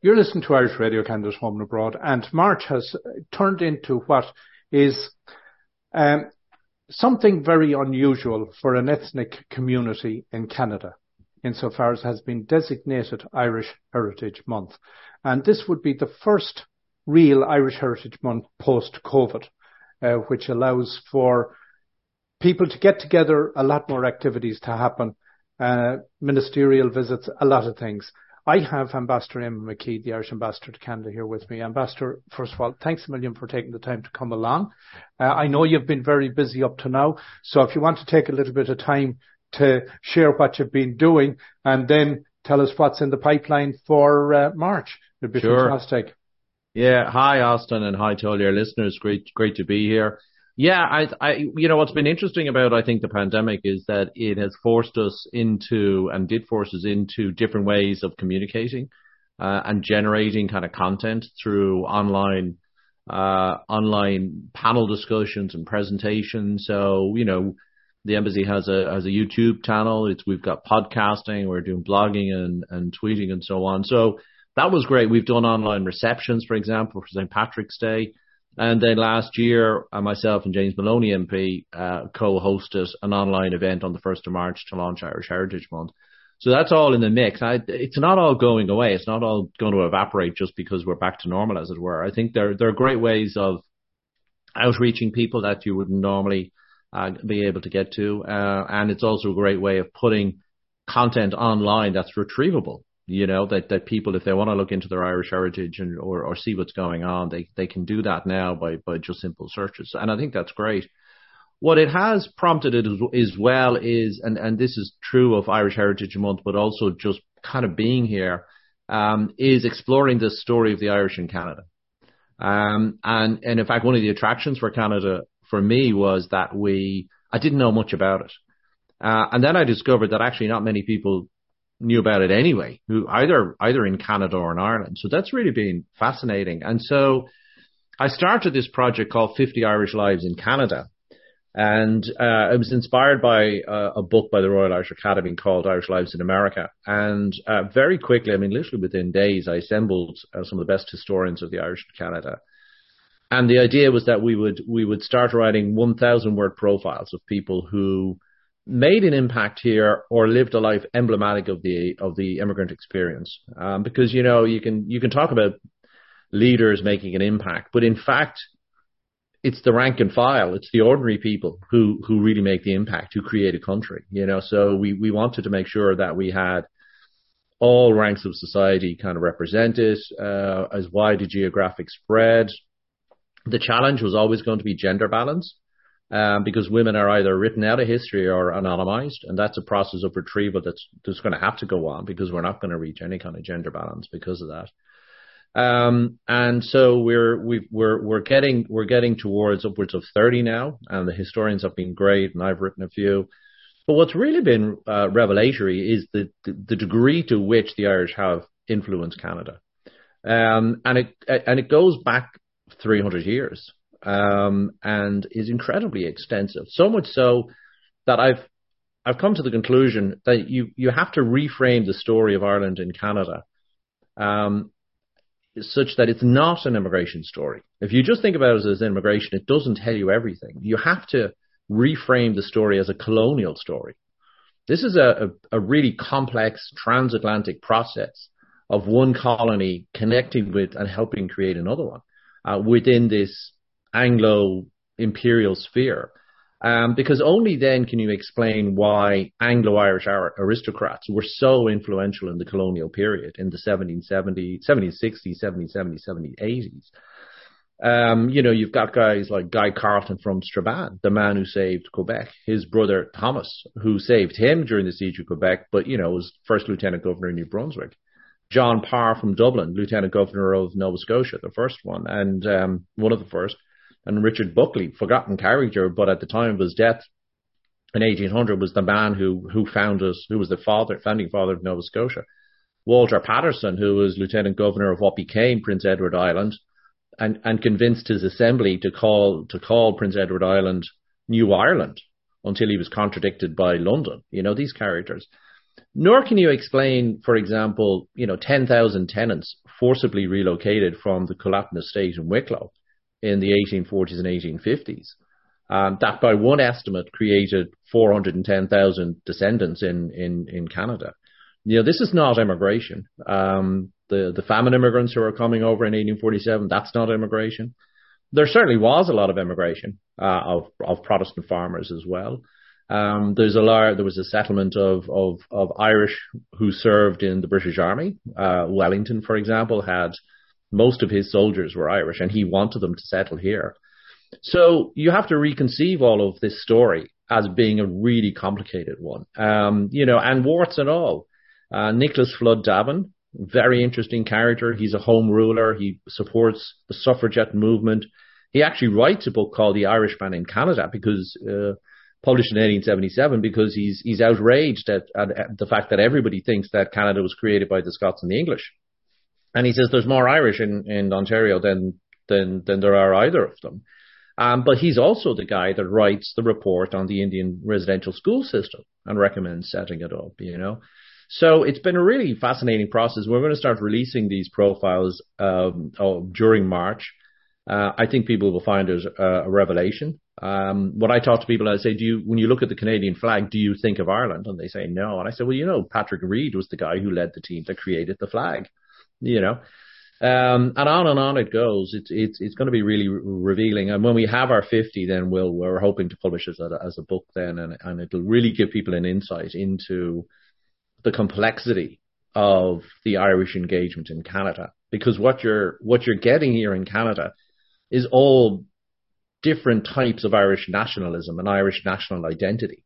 You're listening to Irish Radio Canada's Home and Abroad, and March has turned into what is um, something very unusual for an ethnic community in Canada, insofar as it has been designated Irish Heritage Month. And this would be the first real Irish Heritage Month post-COVID, uh, which allows for people to get together, a lot more activities to happen, uh, ministerial visits, a lot of things. I have Ambassador Eamonn McKee, the Irish Ambassador to Canada, here with me. Ambassador, first of all, thanks a million for taking the time to come along. Uh, I know you've been very busy up to now, so if you want to take a little bit of time to share what you've been doing and then tell us what's in the pipeline for uh, March, it'd be sure. fantastic. Yeah. Hi, Austin, and hi to all your listeners. Great, great to be here. Yeah, I, I, you know, what's been interesting about, I think, the pandemic is that it has forced us into and did force us into different ways of communicating, uh, and generating kind of content through online, uh, online panel discussions and presentations. So, you know, the embassy has a, has a YouTube channel. It's, we've got podcasting, we're doing blogging and, and tweeting and so on. So that was great. We've done online receptions, for example, for St. Patrick's Day. And then last year, uh, myself and James Maloney MP uh, co-hosted an online event on the 1st of March to launch Irish Heritage Month. So that's all in the mix. I, it's not all going away. It's not all going to evaporate just because we're back to normal, as it were. I think there, there are great ways of outreaching people that you wouldn't normally uh, be able to get to. Uh, and it's also a great way of putting content online that's retrievable you know that that people if they want to look into their Irish heritage and or or see what's going on they they can do that now by by just simple searches. And I think that's great. What it has prompted it as, as well is and and this is true of Irish Heritage Month but also just kind of being here um, is exploring the story of the Irish in Canada. Um, and and in fact one of the attractions for Canada for me was that we I didn't know much about it. Uh, and then I discovered that actually not many people knew about it anyway, who either either in Canada or in Ireland. So that's really been fascinating. And so I started this project called 50 Irish Lives in Canada. And uh, it was inspired by uh, a book by the Royal Irish Academy called Irish Lives in America. And uh, very quickly, I mean, literally within days, I assembled uh, some of the best historians of the Irish in Canada. And the idea was that we would we would start writing 1,000 word profiles of people who made an impact here or lived a life emblematic of the of the immigrant experience. Um, because you know you can you can talk about leaders making an impact, but in fact, it's the rank and file, it's the ordinary people who who really make the impact, who create a country. You know, so we we wanted to make sure that we had all ranks of society kind of represented, uh, as wide a geographic spread. The challenge was always going to be gender balance um, because women are either written out of history or anonymized, and that's a process of retrieval that's that's going to have to go on because we're not going to reach any kind of gender balance because of that. Um, and so we're we we're we're getting we're getting towards upwards of 30 now, and the historians have been great, and I've written a few. But what's really been uh, revelatory is the, the, the degree to which the Irish have influenced Canada, um, and it and it goes back 300 years um, and is incredibly extensive. So much so that I've I've come to the conclusion that you you have to reframe the story of Ireland in Canada, um, such that it's not an immigration story. If you just think about it as immigration, it doesn't tell you everything. You have to reframe the story as a colonial story. This is a, a, a really complex transatlantic process of one colony connecting with and helping create another one uh, within this Anglo imperial sphere. Um, because only then can you explain why Anglo-Irish aristocrats were so influential in the colonial period in the 1770s, 1760s, 1770s, 1780s. Um, you know, you've got guys like Guy Carleton from Strabane, the man who saved Quebec, his brother Thomas, who saved him during the siege of Quebec, but, you know, was first lieutenant governor in New Brunswick. John Parr from Dublin, lieutenant governor of Nova Scotia, the first one, and um, one of the first and Richard Bulkeley, forgotten character, but at the time of his death in 1800 was the man who, who founded, who was the father, founding father of Nova Scotia. Walter Patterson, who was lieutenant governor of what became Prince Edward Island, and, and convinced his assembly to call, to call Prince Edward Island New Ireland until he was contradicted by London. You know, these characters. Nor can you explain, for example, you know, 10,000 tenants forcibly relocated from the Coolattin estate in Wicklow in the 1840s and 1850s. Um, that by one estimate created 410,000 descendants in, in, in Canada. You know, this is not immigration. Um, the, the famine immigrants who are coming over in 1847, that's not immigration. There certainly was a lot of immigration, uh, of, of Protestant farmers as well. Um, there's a lot, there was a settlement of, of, of Irish who served in the British Army. Uh, Wellington, for example, had most of his soldiers were Irish and he wanted them to settle here. So you have to reconceive all of this story as being a really complicated one. Um, you know, and warts and all. Uh, Nicholas Flood Davin, very interesting character. He's a home ruler. He supports the suffragette movement. He actually writes a book called The Irishman in Canada because, uh, published in 1877 because he's, he's outraged at, at, at the fact that everybody thinks that Canada was created by the Scots and the English. And he says there's more Irish in, in Ontario than, than, than there are either of them. Um, but he's also the guy that writes the report on the Indian residential school system and recommends setting it up, you know. So it's been a really fascinating process. We're going to start releasing these profiles um, oh, during March. Uh, I think people will find it a, a revelation. Um, when I talk to people, I say, "Do you, when you look at the Canadian flag, do you think of Ireland?" And they say, "No." And I say, "Well, you know, Patrick Reid was the guy who led the team that created the flag." You know, um, and on and on it goes. It's it's it's going to be really re- revealing. And when we have our fifty, then we'll we're hoping to publish it as a, as a book then, and and it'll really give people an insight into the complexity of the Irish engagement in Canada. Because what you're what you're getting here in Canada is all different types of Irish nationalism and Irish national identity.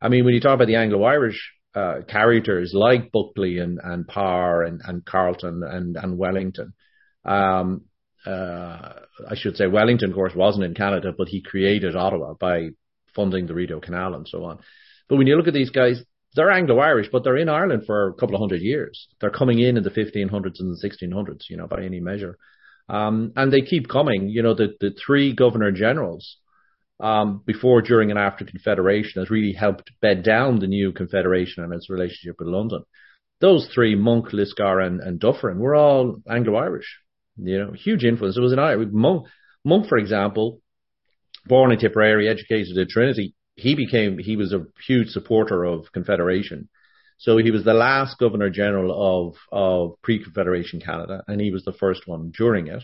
I mean, when you talk about the Anglo-Irish uh, characters like Bulkeley and, and Power and, and Carleton and, and Wellington. Um, uh, I should say Wellington, of course, wasn't in Canada, but he created Ottawa by funding the Rideau Canal and so on. But when you look at these guys, they're Anglo-Irish, but they're in Ireland for a couple of hundred years. They're coming in in the 1500s and the 1600s, you know, by any measure. Um, and they keep coming. You know, the, the three governor generals um, before, during, and after Confederation has really helped bed down the new Confederation and its relationship with London. Those three, Monck, Lisgar, and, and Dufferin, were all Anglo-Irish. You know, huge influence. It was an Irish Monck, Monck, for example, born in Tipperary, educated at Trinity. He became he was a huge supporter of Confederation. So he was the last Governor General of of pre-Confederation Canada, and he was the first one during it.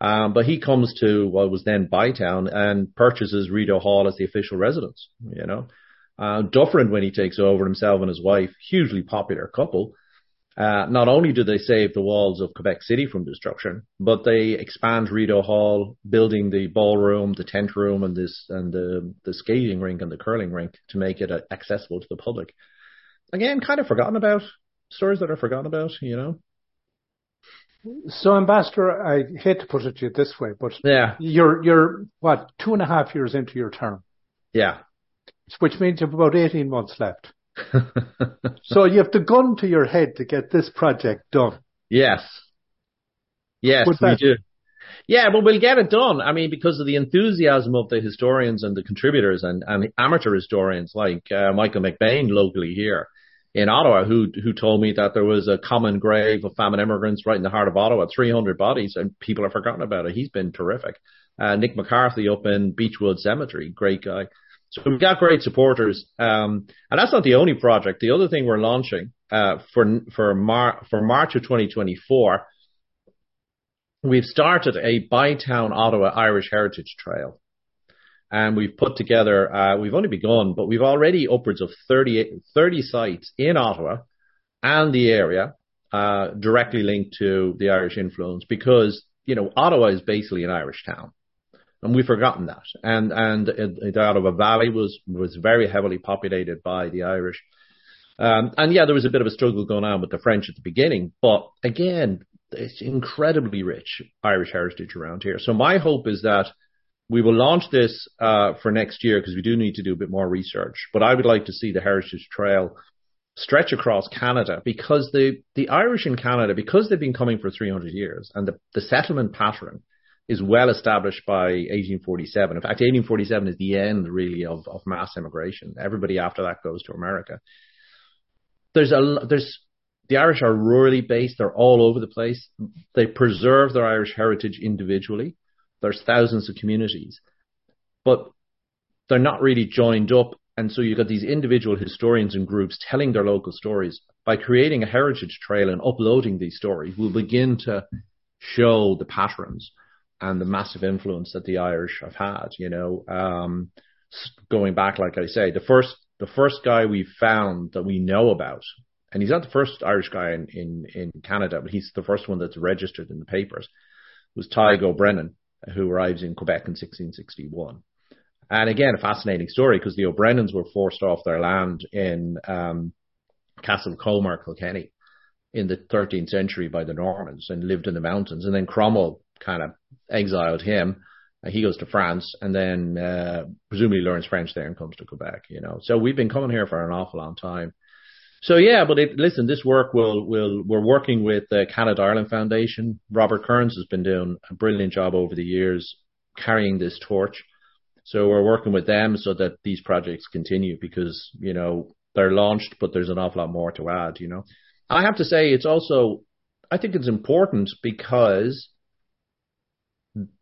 Um, but he comes to what was then Bytown and purchases Rideau Hall as the official residence, you know. Uh, Dufferin, when he takes over himself and his wife, hugely popular couple. Uh, not only do they save the walls of Quebec City from destruction, but they expand Rideau Hall, building the ballroom, the tent room, and this and the the skating rink and the curling rink to make it accessible to the public. Again, kind of forgotten about stories that are forgotten about, you know. So, Ambassador, I hate to put it to you this way, but yeah, you're you're what two and a half years into your term. Yeah, which means you've about eighteen months left. so you have the gun to your head to get this project done. Yes. Yes, we do. Yeah, but we'll get it done. I mean, because of the enthusiasm of the historians and the contributors and, and amateur historians like uh, Michael McBain locally here in Ottawa who who told me that there was a common grave of famine immigrants right in the heart of Ottawa, 300 bodies, and people have forgotten about it. He's been terrific. Uh, Nick McCarthy up in Beechwood Cemetery, great guy. So we've got great supporters, um, and that's not the only project. The other thing we're launching uh, for for Mar- for March of 2024, we've started a Bytown Ottawa Irish Heritage Trail and we've put together, uh, we've only begun, but we've already upwards of 30, 30 sites in Ottawa and the area, uh, directly linked to the Irish influence because, you know, Ottawa is basically an Irish town. And we've forgotten that. And, and the Ottawa Valley was, was very heavily populated by the Irish. Um, and yeah, there was a bit of a struggle going on with the French at the beginning, but again, it's incredibly rich Irish heritage around here. So my hope is that we will launch this uh, for next year because we do need to do a bit more research. But I would like to see the Heritage Trail stretch across Canada because the, the Irish in Canada, because they've been coming for 300 years and the, the settlement pattern is well established by 1847. In fact, 1847 is the end really of, of mass immigration. Everybody after that goes to America. there's a there's the Irish are rurally based. They're all over the place. They preserve their Irish heritage individually. There's thousands of communities, but they're not really joined up. And so you've got these individual historians and groups telling their local stories. By creating a heritage trail and uploading these stories, we'll begin to show the patterns and the massive influence that the Irish have had. You know, um, going back, like I say, the first the first guy we found that we know about, and he's not the first Irish guy in in, in Canada, but he's the first one that's registered in the papers, was Tig O'Brennan, who arrives in Quebec in 1661. And again, a fascinating story because the O'Brennans were forced off their land in um, Castlecomer, Kilkenny in the 13th century by the Normans and lived in the mountains. And then Cromwell kind of exiled him. He goes to France and then uh, presumably learns French there and comes to Quebec. You know, so we've been coming here for an awful long time. So yeah, but it, listen, this work will will we're working with the Canada Ireland Foundation. Robert Kearns has been doing a brilliant job over the years carrying this torch. So we're working with them so that these projects continue because you know they're launched, but there's an awful lot more to add. You know, I have to say it's also I think it's important because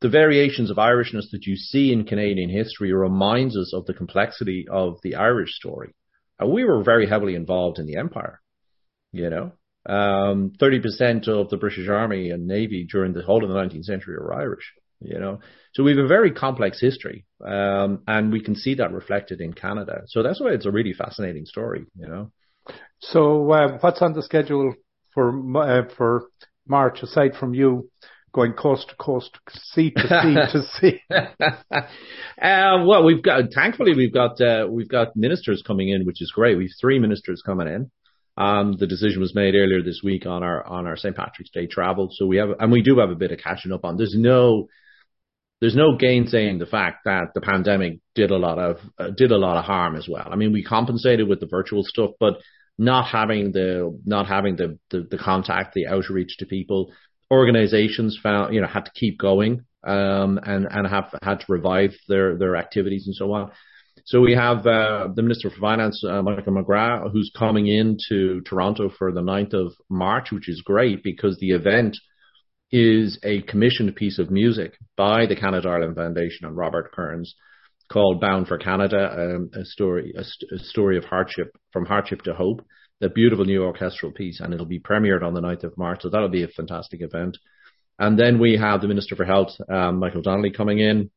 the variations of Irishness that you see in Canadian history reminds us of the complexity of the Irish story. And we were very heavily involved in the empire, you know. Um, 30% of the British Army and Navy during the whole of the 19th century were Irish, you know. So we have a very complex history, um, and we can see that reflected in Canada. So that's why it's a really fascinating story, you know. So uh, what's on the schedule for uh, for March aside from you going coast to coast, sea to sea to sea? uh, well, we've got thankfully we've got uh, we've got ministers coming in, which is great. We've three ministers coming in. Um, the decision was made earlier this week on our on our St Patrick's Day travel, so we have and we do have a bit of catching up on. There's no there's no gainsaying the fact that the pandemic did a lot of uh, did a lot of harm as well. I mean, we compensated with the virtual stuff, but not having the not having the, the, the contact, the outreach to people, organizations found you know had to keep going um, and and have had to revive their their activities and so on. So we have uh, the Minister for Finance, uh, Michael McGrath, who's coming in to Toronto for the 9th of March, which is great because the event is a commissioned piece of music by the Canada Ireland Foundation and Robert Kearns called Bound for Canada, um, a story, a, st- a, story of hardship, from hardship to hope, a beautiful new orchestral piece, and it'll be premiered on the 9th of March. So that'll be a fantastic event. And then we have the Minister for Health, um, Michael Donnelly, coming in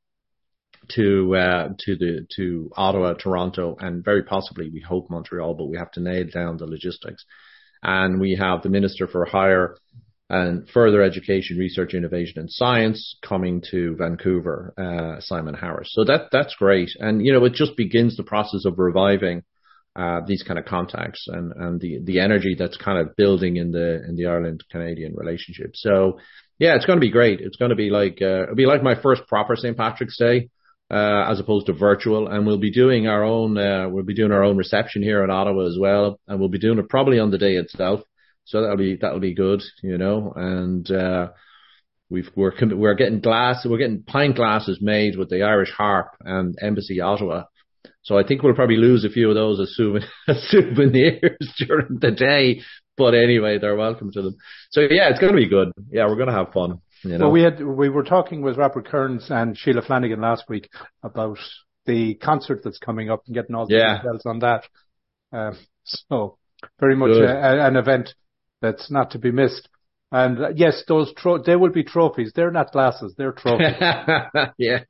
to uh, to the to Ottawa, Toronto, and very possibly we hope Montreal, but we have to nail down the logistics. And we have the Minister for Higher and further education, research, innovation, and science coming to Vancouver, uh, Simon Harris. So that that's great, and you know it just begins the process of reviving uh, these kind of contacts and and the the energy that's kind of building in the in the Ireland Canadian relationship. So yeah, it's going to be great. It's going to be like uh, it'll be like my first proper St Patrick's Day. Uh, as opposed to virtual, and we'll be doing our own. Uh, we'll be doing our own reception here in Ottawa as well, and we'll be doing it probably on the day itself. So that'll be that'll be good, you know. And uh, we've we're we're getting glass, we're getting pint glasses made with the Irish Harp and Embassy Ottawa. So I think we'll probably lose a few of those as, as souvenirs during the day. But anyway, they're welcome to them. So yeah, it's going to be good. Yeah, we're going to have fun. You know? Well, we had we were talking with Robert Kearns and Sheila Flanagan last week about the concert that's coming up and getting all the yeah. details on that. Uh, so very much a, an event that's not to be missed. And uh, yes, those tro- they will be trophies. They're not glasses. They're trophies. yeah.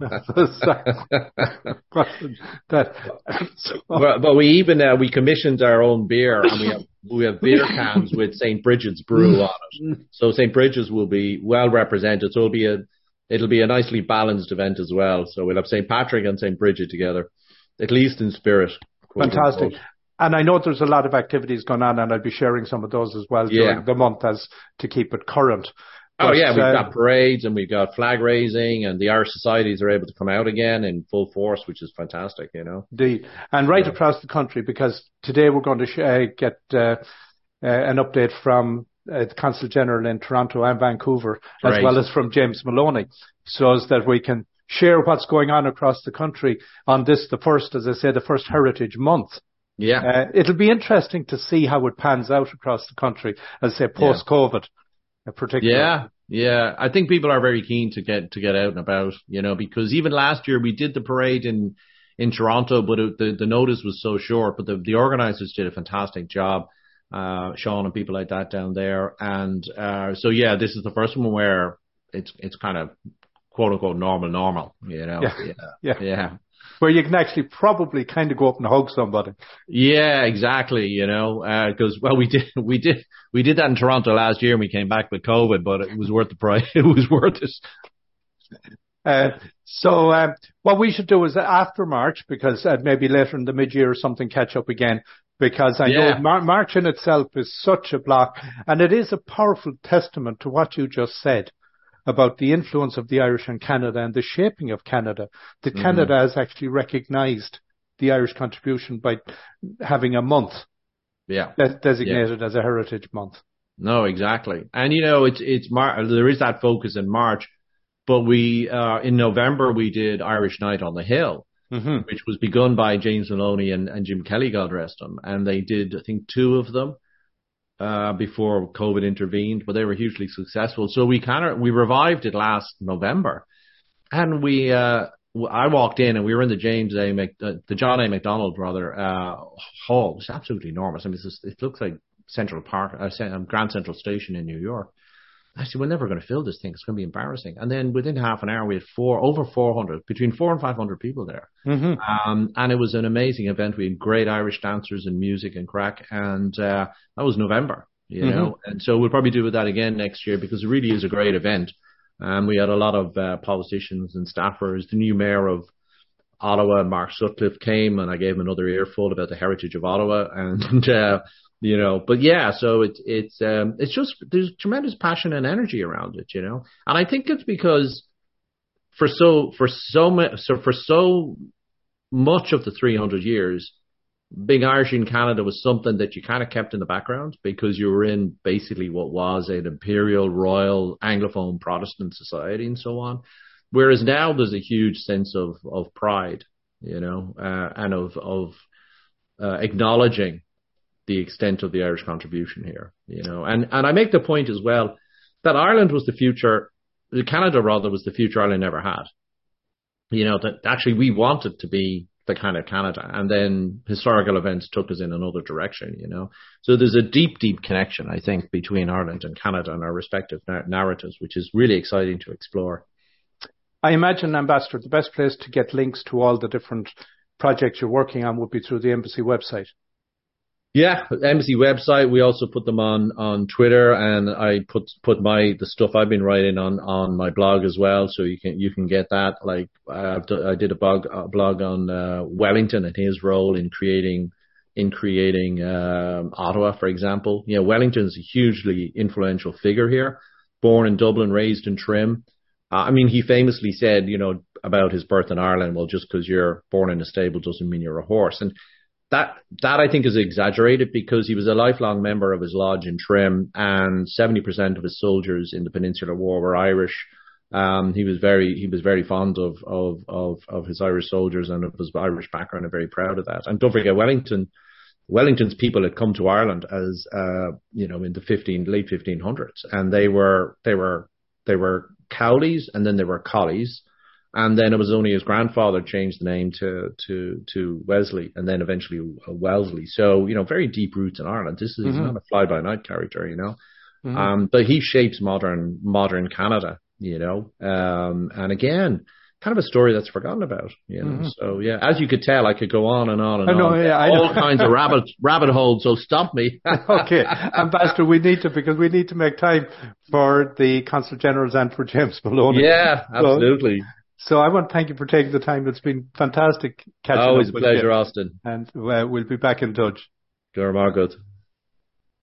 that, so. but, but, we even uh, we commissioned our own beer, and we have we have beer cans with St. Bridget's brew on it. So St. Bridget's will be well represented. So it'll be a it'll be a nicely balanced event as well. So we'll have St. Patrick and St. Bridget together, at least in spirit. Fantastic. And I know there's a lot of activities going on, and I'll be sharing some of those as well during the month as to keep it current. Oh, but, oh yeah, we've uh, got parades and we've got flag raising, and the Irish societies are able to come out again in full force, which is fantastic, you know. Indeed, and right yeah. across the country, because today we're going to sh- uh, get uh, uh an update from uh, the Consul General in Toronto and Vancouver, as well as from James Maloney, so as that we can share what's going on across the country on this, the first, as I say, the first Heritage Month Yeah. Uh, it'll be interesting to see how it pans out across the country, as I say, post COVID, yeah. particularly. Yeah. Yeah. I think people are very keen to get, to get out and about, you know, because even last year we did the parade in, in Toronto, but it, the, the notice was so short, but the, the organizers did a fantastic job. Uh, Sean and people like that down there. And, uh, so yeah, this is the first one where it's, it's kind of quote unquote normal, normal, you know? Yeah. Yeah. yeah. yeah where you can actually probably kind of go up and hug somebody. Yeah, exactly. You know, because uh, well, we did, we did, we did that in Toronto last year, and we came back with COVID, but it was worth the price. It was worth it. Uh, so um, what we should do is after March, because uh, maybe later in the mid-year or something, catch up again. Because I yeah. know Mar- March in itself is such a block, and it is a powerful testament to what you just said about the influence of the Irish in Canada and the shaping of Canada, that mm-hmm. Canada has actually recognized the Irish contribution by having a month yeah. de- designated yeah. as a heritage month. No, exactly. And you know, it's, it's Mar- there is that focus in March, but we, uh, in November, we did Irish Night on the Hill. Mm-hmm. Which was begun by James Maloney and, and Jim Kelly, God rest them. And they did, I think, two of them uh, before COVID intervened, but they were hugely successful. So we kind of we revived it last November, and we uh, I walked in and we were in the James A. Mc, uh, the John A. Macdonald rather uh, hall. It's absolutely enormous. I mean, just, it looks like Central Park, uh, Grand Central Station in New York. I said, we're never going to fill this thing. It's going to be embarrassing. And then within half an hour, we had four, over 400, between four and 500 people there. Mm-hmm. Um, and it was an amazing event. We had great Irish dancers and music and crack. And, uh, that was November, you mm-hmm. know, and so we'll probably do that again next year because it really is a great event. Um, we had a lot of, uh, politicians and staffers. The new mayor of Ottawa, Mark Sutcliffe came and I gave him another earful about the heritage of Ottawa and, uh, you know, but yeah, so it's, it's, um, it's just, there's tremendous passion and energy around it, you know, and I think it's because for so, for so much, so for so much of the 300 years, Being Irish in Canada was something that you kind of kept in the background because you were in basically what was an imperial, royal, anglophone Protestant society and so on. Whereas now there's a huge sense of, of pride, you know, uh, and of, of, uh, acknowledging the extent of the Irish contribution here, you know. And and I make the point as well that Ireland was the future, Canada rather was the future Ireland never had. You know that actually we wanted to be the kind of Canada, and then historical events took us in another direction. You know, so there's a deep, deep connection I think between Ireland and Canada and our respective narratives, which is really exciting to explore. I imagine, Ambassador, the best place to get links to all the different projects you're working on would be through the embassy website. Yeah, embassy website. We also put them on on Twitter, and I put put my the stuff I've been writing on on my blog as well. So you can you can get that. Like uh, I did a blog a blog on uh, Wellington and his role in creating in creating um, Ottawa, for example. You know, Wellington's a hugely influential figure here. Born in Dublin, raised in Trim. Uh, I mean, he famously said, you know, about his birth in Ireland. Well, just because you're born in a stable doesn't mean you're a horse. And that that I think is exaggerated because he was a lifelong member of his lodge in Trim, and seventy percent of his soldiers in the Peninsular War were Irish. Um, he was very he was very fond of, of of of his Irish soldiers and of his Irish background, and very proud of that. And don't forget Wellington. Wellington's people had come to Ireland as uh, you know in the fifteen late fifteen hundreds, and they were they were they were Cowleys, and then they were Colleys, and then it was only his grandfather changed the name to to to Wesley, and then eventually Wellesley. So you know, very deep roots in Ireland. This is mm-hmm. not a fly by night character, you know. Mm-hmm. Um, but he shapes modern modern Canada, you know. Um, and again, kind of a story that's forgotten about, you know. Mm-hmm. So yeah, as you could tell, I could go on and on and I know, on. Yeah, I all kinds of rabbit rabbit holes. So stop me. okay, Ambassador, we need to because we need to make time for the Consul Generals and for James Maloney. Yeah, absolutely. So, so I want to thank you for taking the time. It's been fantastic catching Always up a pleasure. Austin. And uh, we'll be back in touch. Good, Margaret.